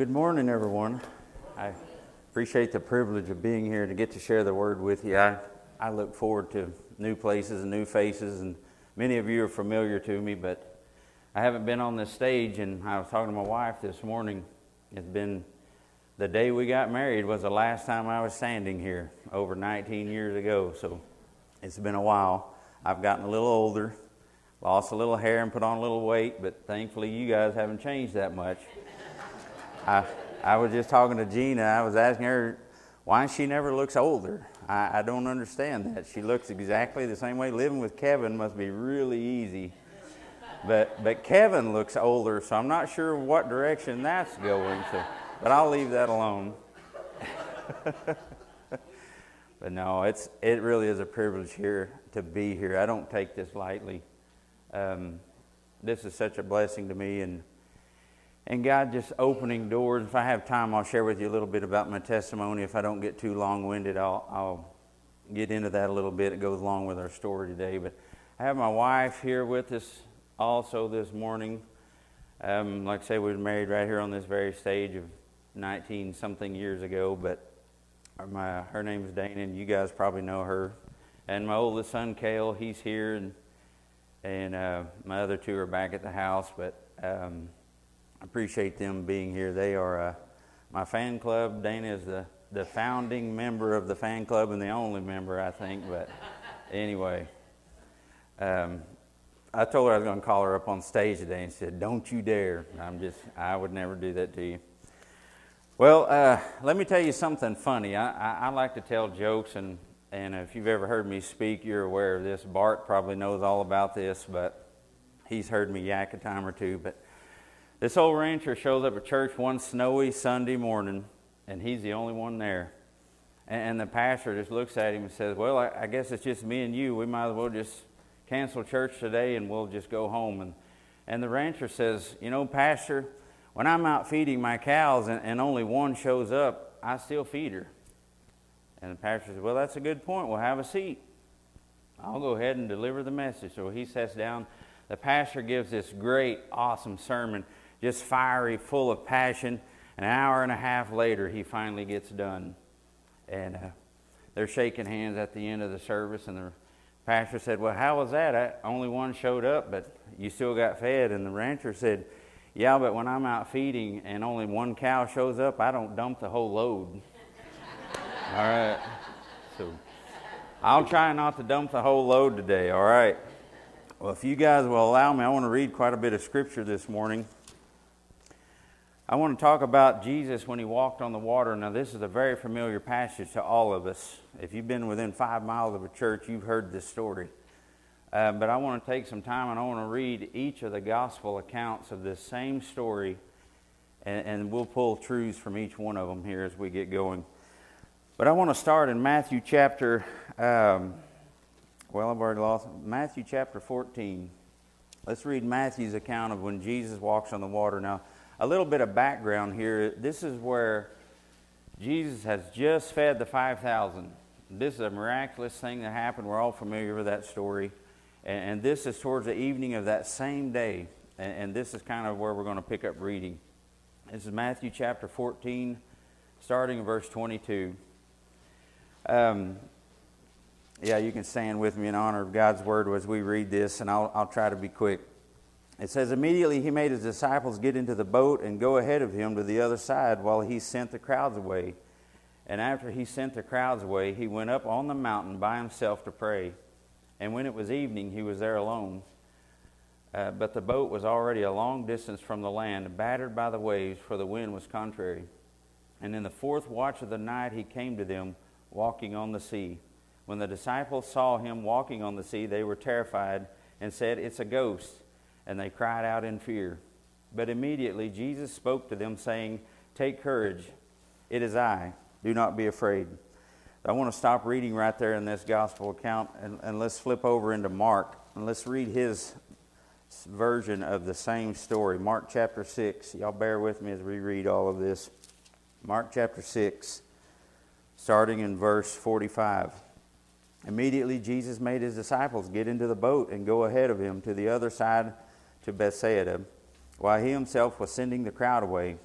good morning, everyone. I appreciate the privilege of being here to get to share the word with you. I, I look forward to new places and new faces, and many of you are familiar to me, but I haven't been on this stage. And I was talking to my wife this morning. It's been the day we got married was the last time I was standing here over 19 years ago. So it's been a while. I've gotten a little older, lost a little hair, and put on a little weight, but thankfully you guys haven't changed that much. I, I was just talking to Gina. I was asking her why she never looks older. I, I don't understand that. She looks exactly the same way. Living with Kevin must be really easy. But, but Kevin looks older, so I'm not sure what direction that's going. So, but I'll leave that alone. but no, it's, it really is a privilege here to be here. I don't take this lightly. Um, this is such a blessing to me, and and God just opening doors. If I have time, I'll share with you a little bit about my testimony. If I don't get too long winded, I'll, I'll get into that a little bit. It goes along with our story today. But I have my wife here with us also this morning. Um, like I say, we were married right here on this very stage of 19 something years ago. But my, her name is Dana, and you guys probably know her. And my oldest son, Kale, he's here, and, and uh, my other two are back at the house. But um, appreciate them being here. They are uh, my fan club. Dana is the, the founding member of the fan club and the only member, I think. But anyway, um, I told her I was going to call her up on stage today and she said, Don't you dare. I'm just, I would never do that to you. Well, uh, let me tell you something funny. I, I, I, like to tell jokes, and, and if you've ever heard me speak, you're aware of this. Bart probably knows all about this, but he's heard me yak a time or two. But this old rancher shows up at church one snowy Sunday morning, and he's the only one there. And, the pastor just looks at him and says, Well, I, I guess it's just me and you. We might as well just cancel church today and we'll just go home. And, and the rancher says, You know, Pastor, when I'm out feeding my cows and, and only one shows up, I still feed her. And the pastor says, Well, that's a good point. We'll have a seat. I'll go ahead and deliver the message. So he sits down. The pastor gives this great, awesome sermon just fiery, full of passion. An hour and a half later, he finally gets done. And uh, they're shaking hands at the end of the service, and the pastor said, Well, how was that? I, only one showed up, but you still got fed. And the rancher said, Yeah, but when I'm out feeding and only one cow shows up, I don't dump the whole load. all right. So I'll try not to dump the whole load today, all right? Well, if you guys will allow me, I want to read quite a bit of scripture this morning. I want to talk about Jesus when he walked on the water. Now, this is a very familiar passage to all of us. If you've been within five miles of a church, you've heard this story. Uh, but I want to take some time and I want to read each of the gospel accounts of this same story, and, and we'll pull truths from each one of them here as we get going. But I want to start in Matthew chapter, um, well, I've already lost Matthew chapter 14. Let's read Matthew's account of when Jesus walks on the water. Now, a little bit of background here. This is where Jesus has just fed the 5,000. This is a miraculous thing that happened. We're all familiar with that story. And, and this is towards the evening of that same day. And, and this is kind of where we're going to pick up reading. This is Matthew chapter 14, starting in verse 22. Um, yeah, you can stand with me in honor of God's word as we read this, and I'll, I'll try to be quick. It says, Immediately he made his disciples get into the boat and go ahead of him to the other side while he sent the crowds away. And after he sent the crowds away, he went up on the mountain by himself to pray. And when it was evening, he was there alone. Uh, but the boat was already a long distance from the land, battered by the waves, for the wind was contrary. And in the fourth watch of the night, he came to them, walking on the sea. When the disciples saw him walking on the sea, they were terrified and said, It's a ghost and they cried out in fear. But immediately Jesus spoke to them, saying, Take courage, it is I. Do not be afraid. I want to stop reading right there in this gospel account and, and let's flip over into Mark and let's read his version of the same story. Mark chapter 6. Y'all bear with me as we read all of this. Mark chapter 6, starting in verse 45. Immediately Jesus made his disciples get into the boat and go ahead of him to the other side to Bethsaida, while he himself was sending the crowd away.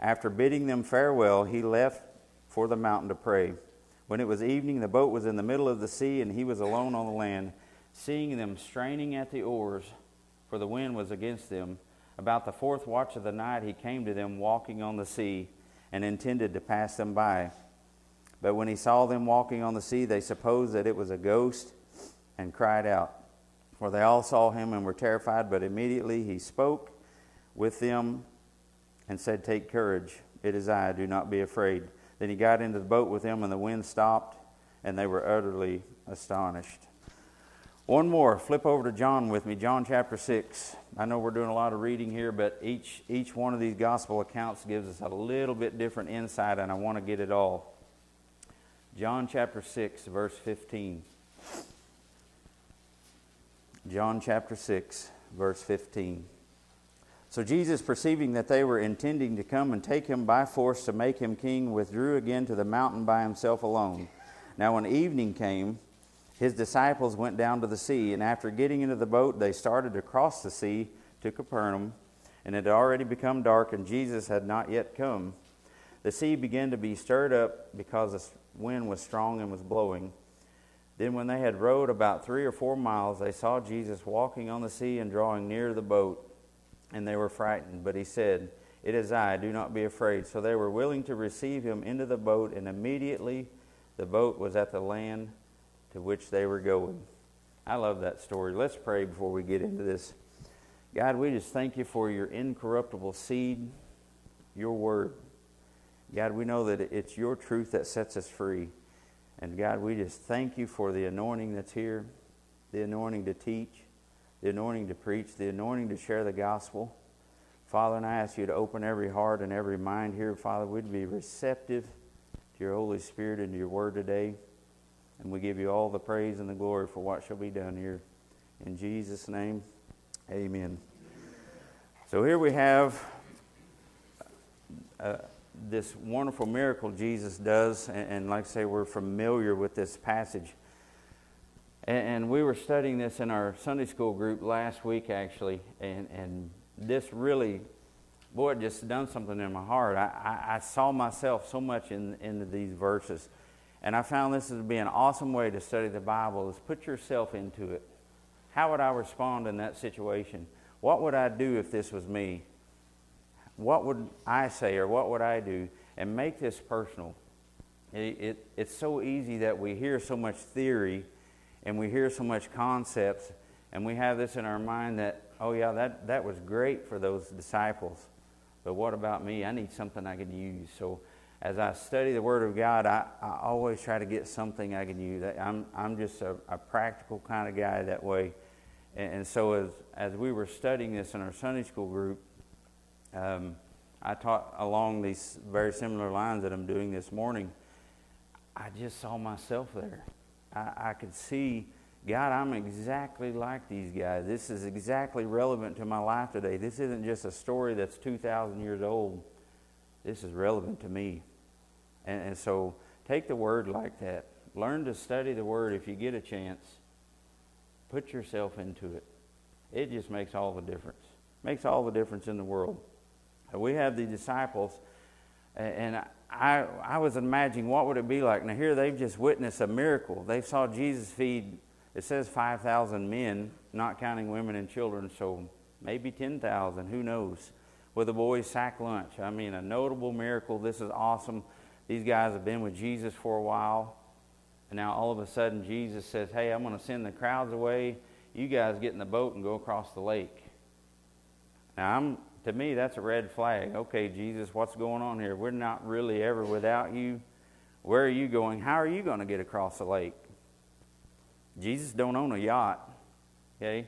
After bidding them farewell, he left for the mountain to pray. When it was evening, the boat was in the middle of the sea, and he was alone on the land. Seeing them straining at the oars, for the wind was against them, about the fourth watch of the night he came to them walking on the sea, and intended to pass them by. But when he saw them walking on the sea, they supposed that it was a ghost, and cried out. For they all saw him and were terrified, but immediately he spoke with them and said, Take courage, it is I, do not be afraid. Then he got into the boat with them, and the wind stopped, and they were utterly astonished. One more, flip over to John with me, John chapter 6. I know we're doing a lot of reading here, but each, each one of these gospel accounts gives us a little bit different insight, and I want to get it all. John chapter 6, verse 15. John chapter 6, verse 15. So Jesus, perceiving that they were intending to come and take him by force to make him king, withdrew again to the mountain by himself alone. Now, when evening came, his disciples went down to the sea, and after getting into the boat, they started to cross the sea to Capernaum. And it had already become dark, and Jesus had not yet come. The sea began to be stirred up because the wind was strong and was blowing. Then, when they had rowed about three or four miles, they saw Jesus walking on the sea and drawing near the boat and they were frightened. But he said, It is I, do not be afraid. So they were willing to receive him into the boat, and immediately the boat was at the land to which they were going. I love that story. Let's pray before we get into this. God, we just thank you for your incorruptible seed, your word. God, we know that it's your truth that sets us free. And God, we just thank you for the anointing that's here, the anointing to teach, the anointing to preach, the anointing to share the gospel. Father, and I ask you to open every heart and every mind here. Father, we'd be receptive to your Holy Spirit and to your word today. And we give you all the praise and the glory for what shall be done here. In Jesus' name, amen. So here we have uh, this wonderful miracle Jesus does. And, and like I say, we're familiar with this passage. And, we were studying this in our Sunday school group last week, actually. And, and this really, boy, it just done something in my heart. I, I, I saw myself so much in, in these verses. And I found this to be an awesome way to study the Bible is put yourself into it. How would I respond in that situation? What would I do if this was me? What would I say or what would I do? And make this personal. It, it, it's so easy that we hear so much theory and we hear so much concepts and we have this in our mind that oh yeah that, that was great for those disciples. But what about me? I need something i can use. So as i study the word of god i, I always try to get something i can use. I'm, I'm just a, a practical kind of guy that way. And, and, so as, as we were studying this in our sunday school group um, i taught along these very similar lines that i'm doing this morning i just saw myself there I, I could see, God, I'm exactly like these guys. This is exactly relevant to my life today. This isn't just a story that's 2,000 years old. This is relevant to me. And, and so take the word like that. Learn to study the word if you get a chance. Put yourself into it. It just makes all the difference. Makes all the difference in the world. We have the disciples, and I, I was imagining what would it be like. Now here they've just witnessed a miracle. They saw Jesus feed, it says 5,000 men, not counting women and children, so maybe 10,000, who knows, with a boy's sack lunch. I mean, a notable miracle. This is awesome. These guys have been with Jesus for a while. And now all of a sudden Jesus says, hey, I'm going to send the crowds away. You guys get in the boat and go across the lake. Now I'm to me, that's a red flag. Okay, Jesus, what's going on here? We're not really ever without you. Where are you going? How are you going to get across the lake? Jesus don't own a yacht. Okay,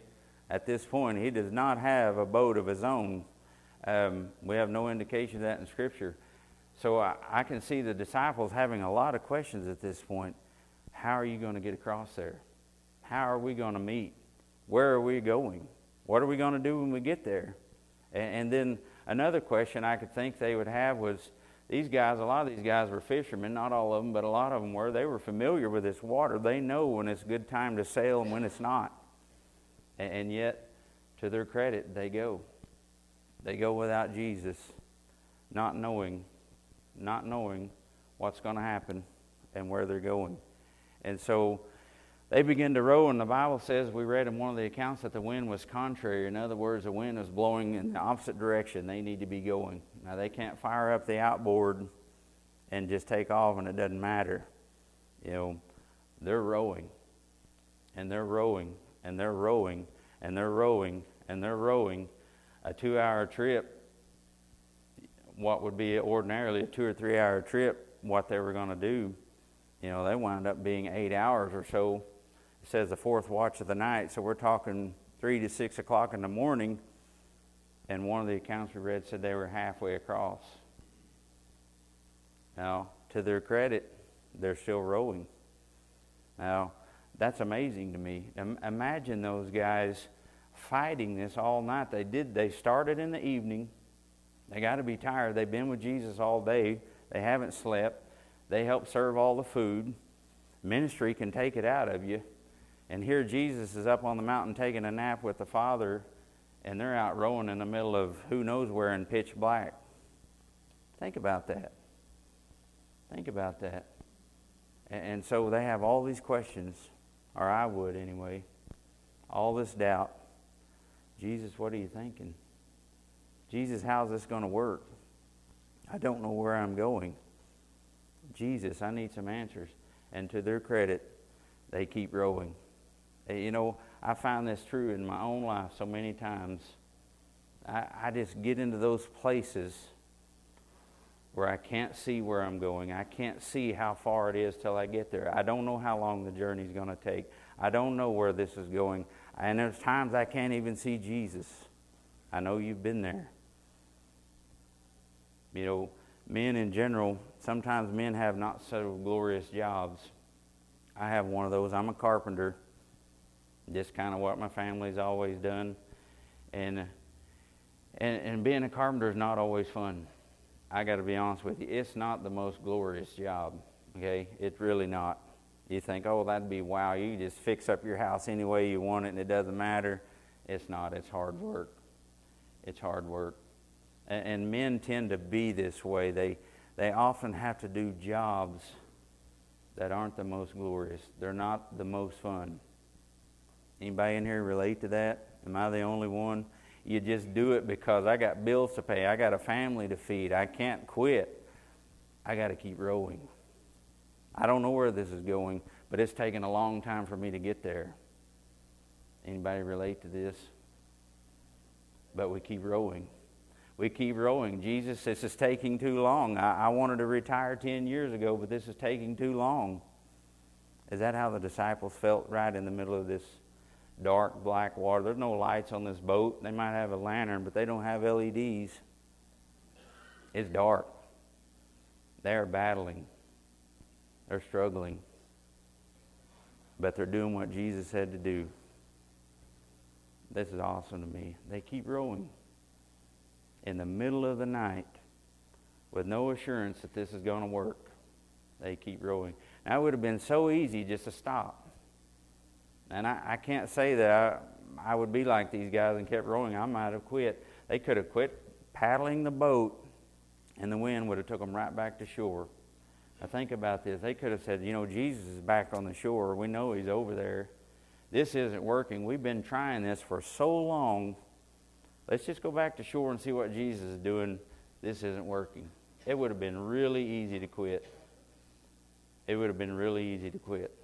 at this point, he does not have a boat of his own. Um, we have no indication of that in Scripture. So I, I can see the disciples having a lot of questions at this point. How are you going to get across there? How are we going to meet? Where are we going? What are we going to do when we get there? And then another question I could think they would have was these guys, a lot of these guys were fishermen, not all of them, but a lot of them were. They were familiar with this water. They know when it's a good time to sail and when it's not. And yet, to their credit, they go. They go without Jesus. not knowing, not knowing what's going to happen and where they're going. And so they begin to row, and the Bible says, we read in one of the accounts that the wind was contrary. In other words, the wind was blowing in the opposite direction they need to be going. Now, they can't fire up the outboard and just take off, and it doesn't matter. You know, they're rowing, and they're rowing, and they're rowing, and they're rowing, and they're rowing. A two hour trip, what would be ordinarily a two or three hour trip, what they were going to do, you know, they wound up being eight hours or so. It says the fourth watch of the night, so we're talking three to six o'clock in the morning. And one of the accounts we read said they were halfway across. Now, to their credit, they're still rowing. Now, that's amazing to me. Imagine those guys fighting this all night. They did. They started in the evening. They got to be tired. They've been with Jesus all day. They haven't slept. They help serve all the food. Ministry can take it out of you. And here Jesus is up on the mountain taking a nap with the Father, and they're out rowing in the middle of who knows where in pitch black. Think about that. Think about that. And so they have all these questions, or I would anyway, all this doubt. Jesus, what are you thinking? Jesus, how's this going to work? I don't know where I'm going. Jesus, I need some answers. And to their credit, they keep rowing. Eh, you know, I find this true in my own life so many times. I, I just get into those places where I can't see where I'm going. I can't see how far it is till I get there. I don't know how long the journey is going to take. I don't know where this is going. And there's times I can't even see Jesus. I know you've been there. You know, men in general, sometimes men have not so glorious jobs. I have one of those. I'm a carpenter. Just kind of what my family's always done. And, and, and being a carpenter is not always fun. I got to be honest with you. It's not the most glorious job. Okay? It's really not. You think, oh, that'd be wow. You just fix up your house any way you want it and it doesn't matter. It's not. It's hard work. It's hard work. And, and men tend to be this way. They, they often have to do jobs that aren't the most glorious. They're not the most fun. Anybody in here relate to that? Am I the only one? You just do it because I got bills to pay. I got a family to feed. I can't quit. I got to keep rowing. I don't know where this is going, but it's taken a long time for me to get there. Anybody relate to this? But we keep rowing. We keep rowing. Jesus, this is taking too long. I, I wanted to retire 10 years ago, but this is taking too long. Is that how the disciples felt right in the middle of this dark black water. There's no lights on this boat. They might have a lantern, but they don't have LEDs. It's dark. They are battling. They're struggling. But they're doing what Jesus said to do. This is awesome to me. They keep rowing in the middle of the night with no assurance that this is going to work. They keep rowing. It would have been so easy just to stop. And I, I can't say that I, I would be like these guys and kept rowing. I might have quit. They could have quit paddling the boat, and the wind would have took them right back to shore. Now think about this. They could have said, you know, Jesus is back on the shore. We know he's over there. This isn't working. We've been trying this for so long. Let's just go back to shore and see what Jesus is doing. This isn't working. It would have been really easy to quit. It would have been really easy to quit.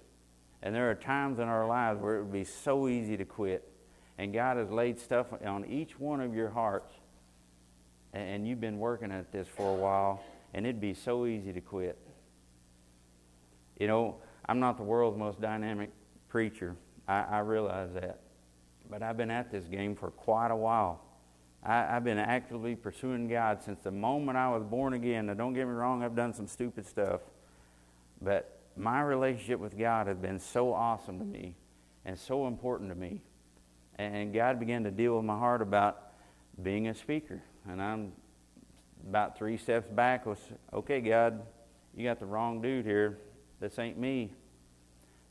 And there are times in our lives where it would be so easy to quit. And God has laid stuff on each one of your hearts. And you've been working at this for a while. And it'd be so easy to quit. You know, I'm not the world's most dynamic preacher. I, I realize that. But I've been at this game for quite a while. I, have been actively pursuing God since the moment I was born again. Now, don't get me wrong, I've done some stupid stuff. But my relationship with God had been so awesome to me and so important to me. And God began to deal with my heart about being a speaker. And I'm about three steps back was, okay, God, you got the wrong dude here. This ain't me.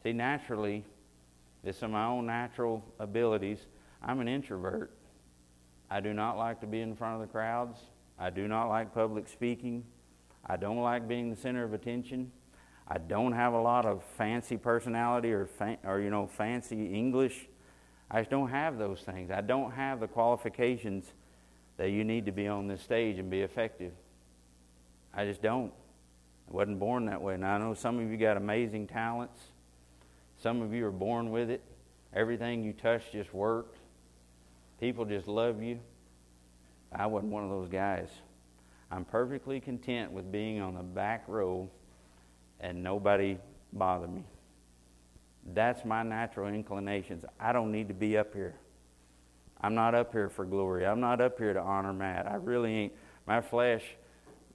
See, naturally, it's of my own natural abilities. I'm an introvert. I do not like to be in front of the crowds. I do not like public speaking. I don't like being the center of attention. I don't have a lot of fancy personality or, fa- or you know, fancy English. I just don't have those things. I don't have the qualifications that you need to be on this stage and be effective. I just don't. I wasn't born that way. Now, I know some of you got amazing talents. Some of you are born with it. Everything you touch just worked. People just love you. I wasn't one of those guys. I'm perfectly content with being on the back row and nobody bother me. That's my natural inclinations. I don't need to be up here. I'm not up here for glory. I'm not up here to honor Matt. I really ain't. My flesh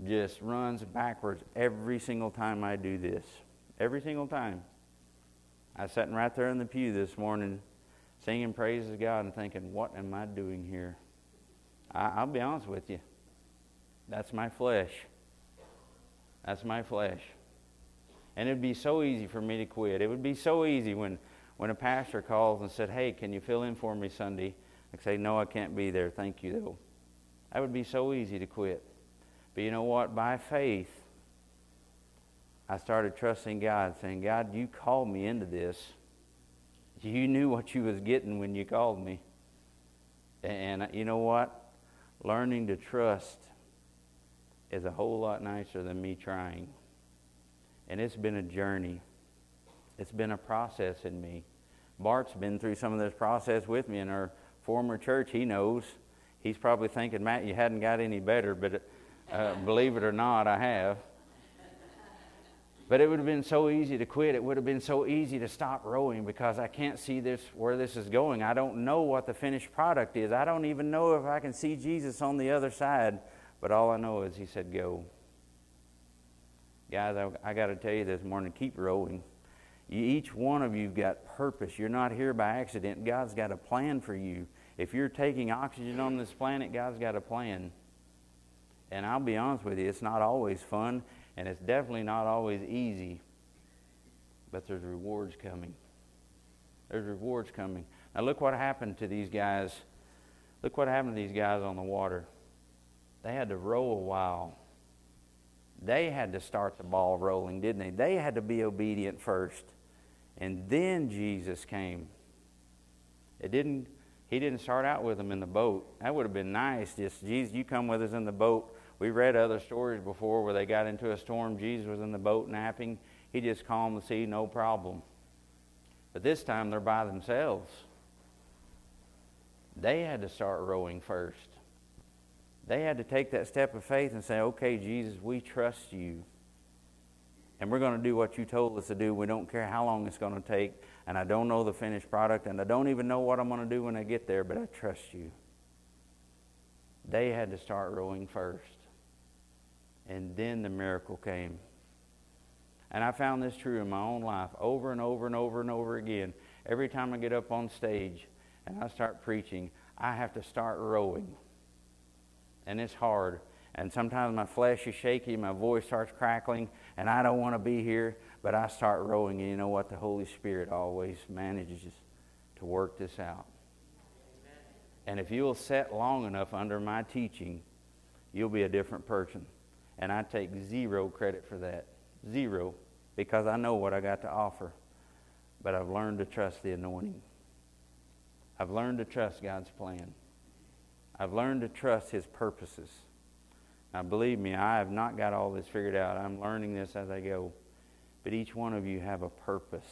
just runs backwards every single time I do this. Every single time. I was sitting right there in the pew this morning singing praises to God and thinking, what am I doing here? I, will be honest with you. That's my flesh. That's my flesh. And it'd be so easy for me to quit. It would be so easy when, when a pastor calls and said, Hey, can you fill in for me Sunday? I'd say, No, I can't be there. Thank you, though. That would be so easy to quit. But you know what? By faith, I started trusting God, saying, God, you called me into this. You knew what you was getting when you called me. And you know what? Learning to trust is a whole lot nicer than me trying. And it's been a journey. It's been a process in me. Bart's been through some of this process with me in our former church. He knows. He's probably thinking, Matt, you hadn't got any better, but uh, believe it or not, I have. But it would have been so easy to quit. It would have been so easy to stop rowing because I can't see this where this is going. I don't know what the finished product is. I don't even know if I can see Jesus on the other side. But all I know is he said, Go. Guys, I, I got to tell you this morning, keep rowing. You, each one of you got purpose. You're not here by accident. God's got a plan for you. If you're taking oxygen on this planet, God's got a plan. And I'll be honest with you, it's not always fun. And it's definitely not always easy, but there's rewards coming. There's rewards coming. Now, look what happened to these guys. Look what happened to these guys on the water. They had to row a while. They had to start the ball rolling, didn't they? They had to be obedient first. And then Jesus came. It didn't he didn't start out with them in the boat. That would have been nice. Just Jesus, you come with us in the boat we read other stories before where they got into a storm. Jesus was in the boat napping. He just calmed the sea, no problem. But this time they're by themselves. They had to start rowing first. They had to take that step of faith and say, okay, Jesus, we trust you. And we're going to do what you told us to do. We don't care how long it's going to take. And I don't know the finished product. And I don't even know what I'm going to do when I get there, but I trust you. They had to start rowing first. And then the miracle came. And I found this true in my own life over and over and over and over again. Every time I get up on stage and I start preaching, I have to start rowing. And it's hard. And sometimes my flesh is shaky, my voice starts crackling, and I don't want to be here, but I start rowing. And you know what? The Holy Spirit always manages to work this out. And if you'll sit long enough under my teaching, you'll be a different person. And I take zero credit for that. Zero. Because I know what I got to offer. But I've learned to trust the anointing. I've learned to trust God's plan. I've learned to trust His purposes. Now, believe me, I have not got all this figured out. I'm learning this as I go. But each one of you have a purpose.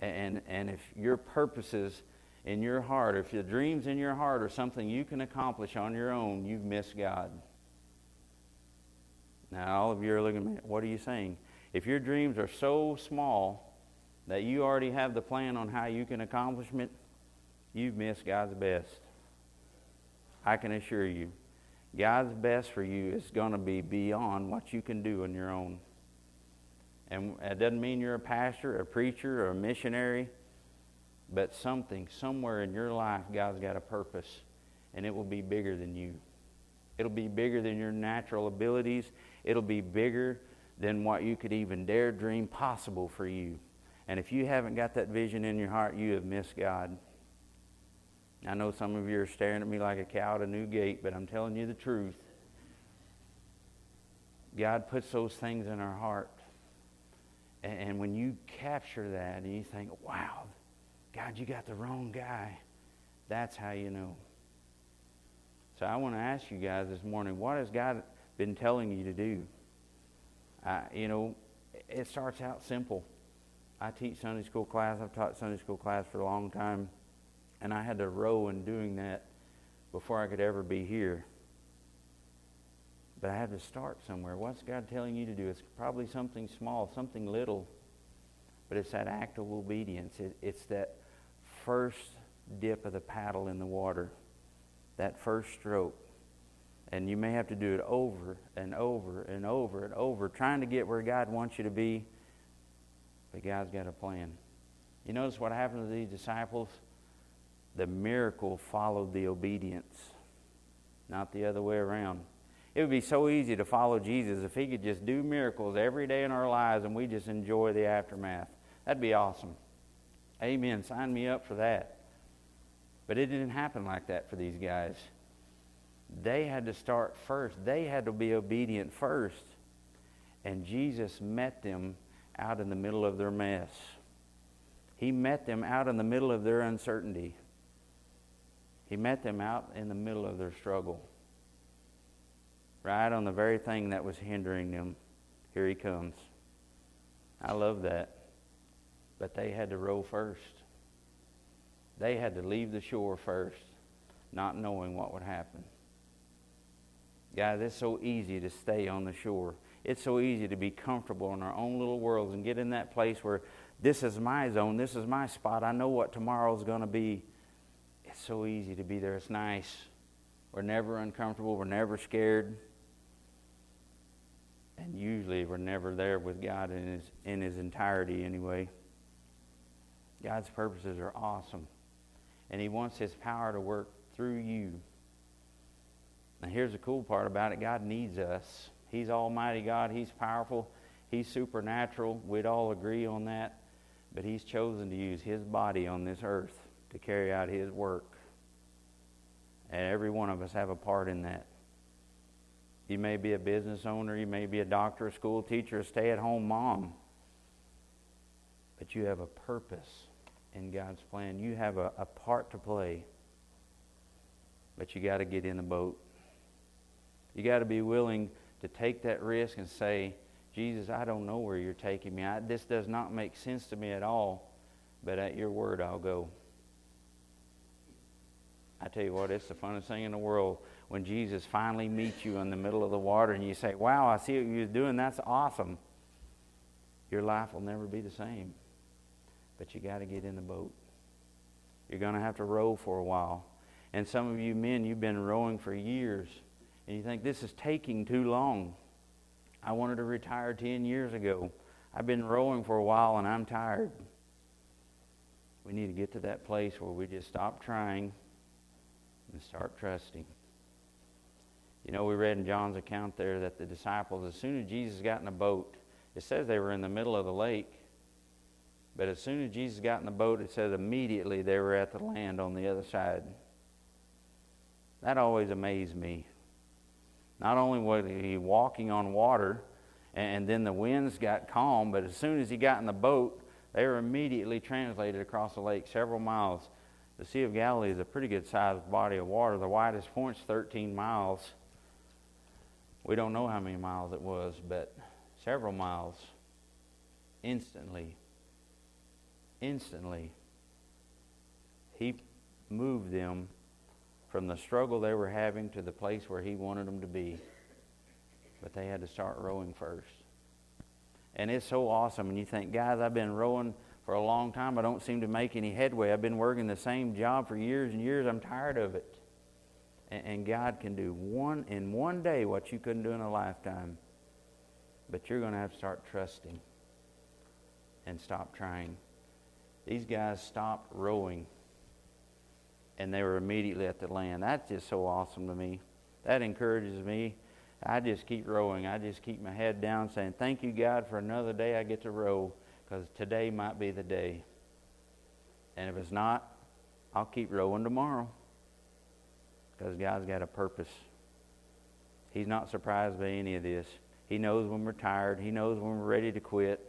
And, and if your purposes in your heart, if your dreams in your heart are something you can accomplish on your own, you've missed God. Now, all of you are looking at me, what are you saying? If your dreams are so small that you already have the plan on how you can accomplish it, you've missed God's best. I can assure you, God's best for you is going to be beyond what you can do on your own. And it doesn't mean you're a pastor, a preacher, or a missionary, but something, somewhere in your life, God's got a purpose, and it will be bigger than you. It'll be bigger than your natural abilities. It'll be bigger than what you could even dare dream possible for you. And if you haven't got that vision in your heart, you have missed God. I know some of you are staring at me like a cow at a new gate, but I'm telling you the truth. God puts those things in our heart. And when you capture that and you think, wow, God, you got the wrong guy, that's how you know. So I want to ask you guys this morning, what has God been telling you to do? Uh, you know, it starts out simple. I teach Sunday school class. I've taught Sunday school class for a long time. And I had to row in doing that before I could ever be here. But I had to start somewhere. What's God telling you to do? It's probably something small, something little. But it's that act of obedience. It, it's that first dip of the paddle in the water, that first stroke. And you may have to do it over and over and over and over, trying to get where God wants you to be. But God's got a plan. You notice what happened to these disciples? The miracle followed the obedience, not the other way around. It would be so easy to follow Jesus if he could just do miracles every day in our lives and we just enjoy the aftermath. That'd be awesome. Amen. Sign me up for that. But it didn't happen like that for these guys. They had to start first. They had to be obedient first. And Jesus met them out in the middle of their mess. He met them out in the middle of their uncertainty. He met them out in the middle of their struggle. Right on the very thing that was hindering them. Here he comes. I love that. But they had to row first. They had to leave the shore first, not knowing what would happen. Guys, it's so easy to stay on the shore. It's so easy to be comfortable in our own little worlds and get in that place where this is my zone, this is my spot. I know what tomorrow's going to be. It's so easy to be there. It's nice. We're never uncomfortable, we're never scared. And usually we're never there with God in his, in his entirety anyway. God's purposes are awesome. And He wants His power to work through you. Now, here's the cool part about it God needs us. He's Almighty God, He's powerful, He's supernatural. We'd all agree on that. But He's chosen to use His body on this earth to carry out His work. And every one of us have a part in that. You may be a business owner, you may be a doctor, a school teacher, a stay at home mom. But you have a purpose in God's plan. You have a, a part to play. But you got to get in the boat. You got to be willing to take that risk and say, Jesus, I don't know where you're taking me. I, this does not make sense to me at all, but at your word I'll go. I tell you what, it's the funnest thing in the world when Jesus finally meets you in the middle of the water and you say, Wow, I see what you're doing. That's awesome. Your life will never be the same. But you got to get in the boat. You're going to have to row for a while. And some of you men, you've been rowing for years, and you think this is taking too long. I wanted to retire 10 years ago. I've been rowing for a while, and I'm tired. We need to get to that place where we just stop trying and start trusting. You know, we read in John's account there that the disciples, as soon as Jesus got in a boat, it says they were in the middle of the lake. But as soon as Jesus got in the boat, it says immediately they were at the land on the other side. That always amazed me. Not only was he walking on water, and then the winds got calm, but as soon as he got in the boat, they were immediately translated across the lake several miles. The Sea of Galilee is a pretty good sized body of water. The widest point's 13 miles. We don't know how many miles it was, but several miles instantly instantly, he moved them from the struggle they were having to the place where he wanted them to be. But they had to start rowing first. And it's so awesome. And you think, guys, I've been rowing for a long time. I don't seem to make any headway. I've been working the same job for years and years. I'm tired of it. And, and God can do one in one day what you couldn't do in a lifetime. But you're going to have to start trusting and stop trying. These guys stopped rowing and they were immediately at the land. That's just so awesome to me. That encourages me. I just keep rowing. I just keep my head down saying, Thank you, God, for another day I get to row because today might be the day. And if it's not, I'll keep rowing tomorrow because God's got a purpose. He's not surprised by any of this. He knows when we're tired. He knows when we're ready to quit.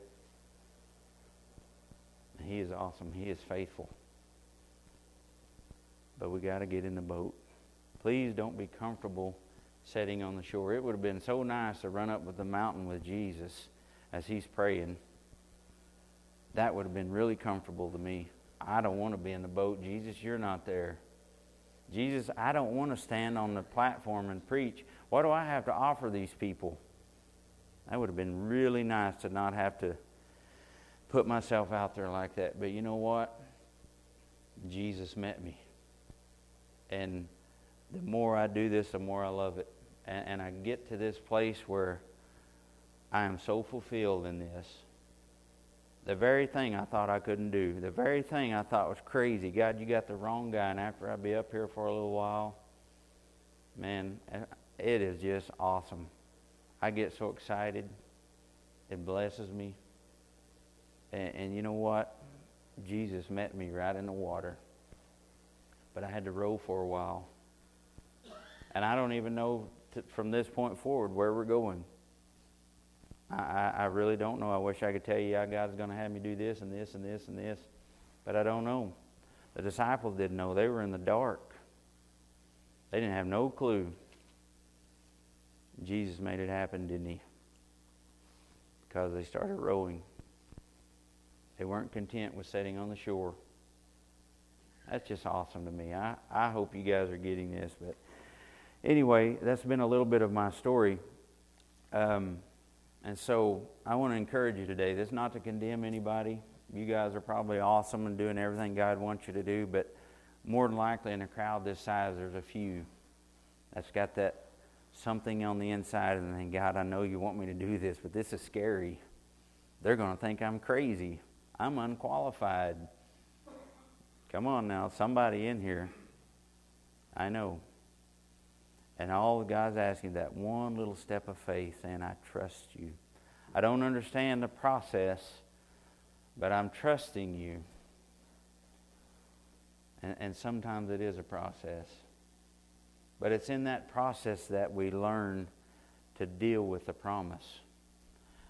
He is awesome. He is faithful. But we got to get in the boat. Please don't be comfortable sitting on the shore. It would have been so nice to run up with the mountain with Jesus as he's praying. That would have been really comfortable to me. I don't want to be in the boat. Jesus, you're not there. Jesus, I don't want to stand on the platform and preach. What do I have to offer these people? That would have been really nice to not have to put myself out there like that. But you know what? Jesus met me. And the more I do this, the more I love it. And, and I get to this place where I am so fulfilled in this. The very thing I thought I couldn't do, the very thing I thought was crazy. God, you got the wrong guy. And after I be up here for a little while, man, eh, it is just awesome. I get so excited. It blesses me. And, and you know what? Jesus met me right in the water. But I had to row for a while. And I don't even know to, from this point forward where we're going. I, I really don't know. I wish I could tell you, God's going to have me do this and this and this and this, but I don't know. The disciples didn't know. They were in the dark. They didn't have no clue. Jesus made it happen, didn't he? Because they started rowing. They weren't content with sitting on the shore. That's just awesome to me. I, I hope you guys are getting this. But anyway, that's been a little bit of my story. Um, and so I want to encourage you today. This is not to condemn anybody. You guys are probably awesome and doing everything God wants you to do, but more than likely in a crowd this size, there's a few that's got that something on the inside and think, God, I know you want me to do this, but this is scary. They're going to think I'm crazy. I'm unqualified. Come on now, somebody in here. I know. And all God's asking that one little step of faith, and I trust you. I don't understand the process, but I'm trusting you. And, and sometimes it is a process. But it's in that process that we learn to deal with the promise.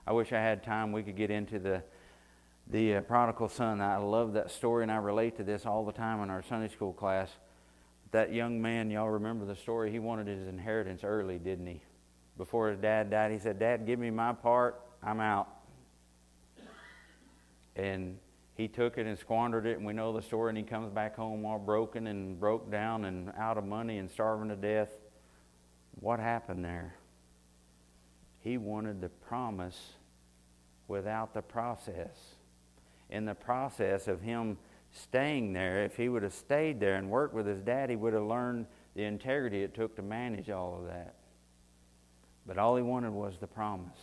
I wish I had time we could get into the the uh, prodigal son. I love that story, and I relate to this all the time in our Sunday school class. That young man, y'all remember the story? He wanted his inheritance early, didn't he? Before his dad died, he said, "Dad, give me my part. I'm out." And he took it and squandered it, and we know the story. And he comes back home all broken and broke down and out of money and starving to death. What happened there? He wanted the promise without the process. In the process of him staying there, if he would have stayed there and worked with his dad, he would have learned the integrity it took to manage all of that. But all he wanted was the promise.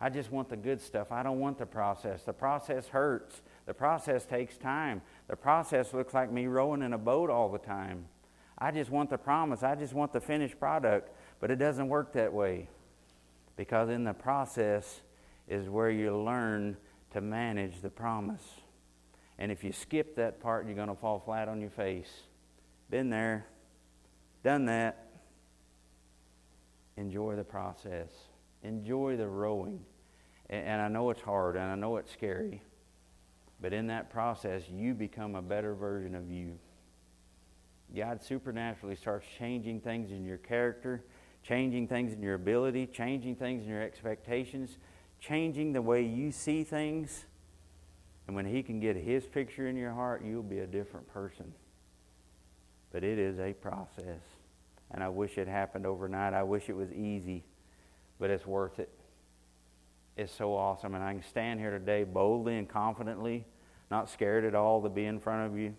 I just want the good stuff. I don't want the process. The process hurts. The process takes time. The process looks like me rowing in a boat all the time. I just want the promise. I just want the finished product. But it doesn't work that way. Because in the process is where you learn to manage the promise. And if you skip that part, you're going to fall flat on your face. Been there, done that. Enjoy the process. Enjoy the rowing. And I know it's hard and I know it's scary. But in that process, you become a better version of you. God supernaturally starts changing things in your character, changing things in your ability, changing things in your expectations, changing the way you see things. And when He can get His picture in your heart, you'll be a different person. But it is a process. And I wish it happened overnight. I wish it was easy, but it's worth it. it is so awesome. And I can stand here today boldly and confidently, not scared at all to be in front of you.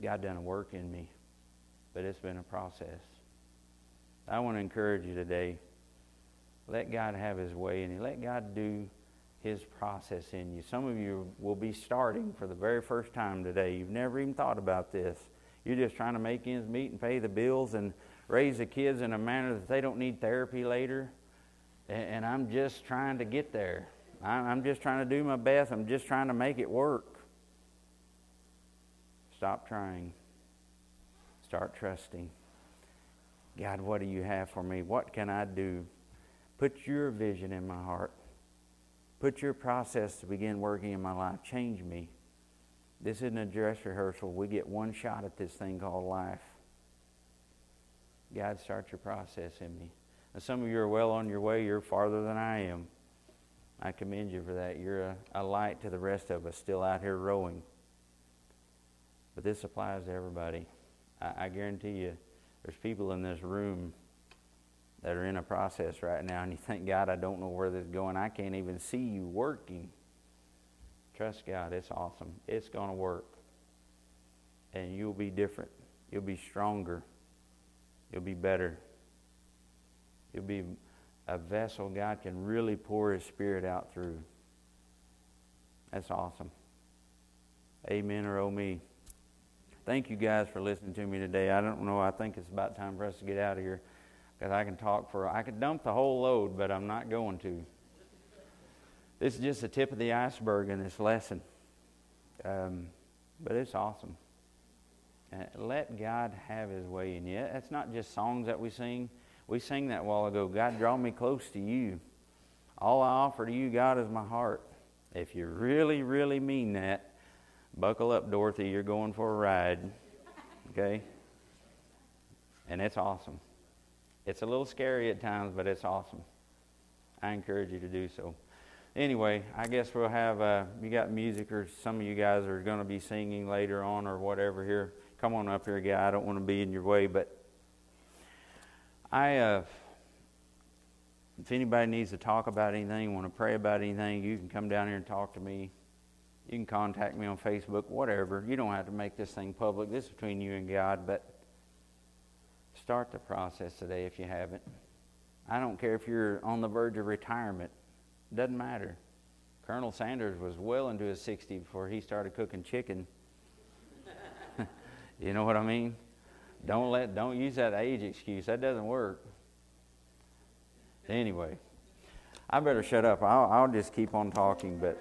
God done a work in me, but it's been a process. I want to encourage you today. Let God have His way and Let God do His process in you. Some of you will be starting for the very first time today. You've never even thought about this. You're just trying to make ends meet and pay the bills and raise the kids in a manner that they don't need therapy later and I'm just trying to get there. I'm just trying to do my best. I'm just trying to make it work. stop trying. Start trusting. God, what do you have for me? What can I do? Put your vision in my heart. Put your process to begin working in my life. Change me. This isn't a dress rehearsal. We get one shot at this thing called life. God, start your process in me. Now, some of you are well on your way. You're farther than I am. I commend you for that. You're a, a light to the rest of us still out here rowing. But this applies to everybody. I, I guarantee you, there's people in this room that are in a process right now, and you think, God, I don't know where this is going. I can't even see you working. Trust God. It's awesome. It's going to work. And you'll be different. You'll be stronger. You'll be better. You'll be a vessel God can really pour His Spirit out through. That's awesome. Amen or oh me. Thank you guys for listening to me today. I don't know. I think it's about time for us to get out of here because I can talk for. I could dump the whole load, but I'm not going to. This is just the tip of the iceberg in this lesson, um, but it's awesome. Uh, let God have His way in you. That's not just songs that we sing. We sang that a while ago. God, draw me close to you. All I offer to you, God, is my heart. If you really, really mean that, buckle up, Dorothy. You're going for a ride. Okay? And it's awesome. It's a little scary at times, but it's awesome. I encourage you to do so. Anyway, I guess we'll have, uh, you got music, or some of you guys are going to be singing later on, or whatever here. Come on up here, guy. I don't want to be in your way, but I, uh, if anybody needs to talk about anything, want to pray about anything, you can come down here and talk to me. You can contact me on Facebook, whatever. You don't have to make this thing public. This is between you and God, but start the process today if you haven't. I don't care if you're on the verge of retirement. Doesn't matter. Colonel Sanders was well into his 60s before he started cooking chicken. you know what I mean? Don't let don't use that age excuse. That doesn't work. Anyway, I better shut up. I'll, I'll just keep on talking. But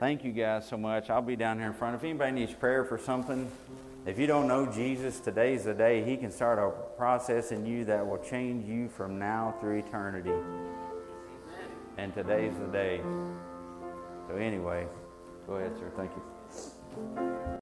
thank you guys so much. I'll be down here in front. If anybody needs prayer for something, if you don't know Jesus, today's the day. He can start a process in you that will change you from now through eternity. And today's the day. So anyway, go ahead, sir. Thank you.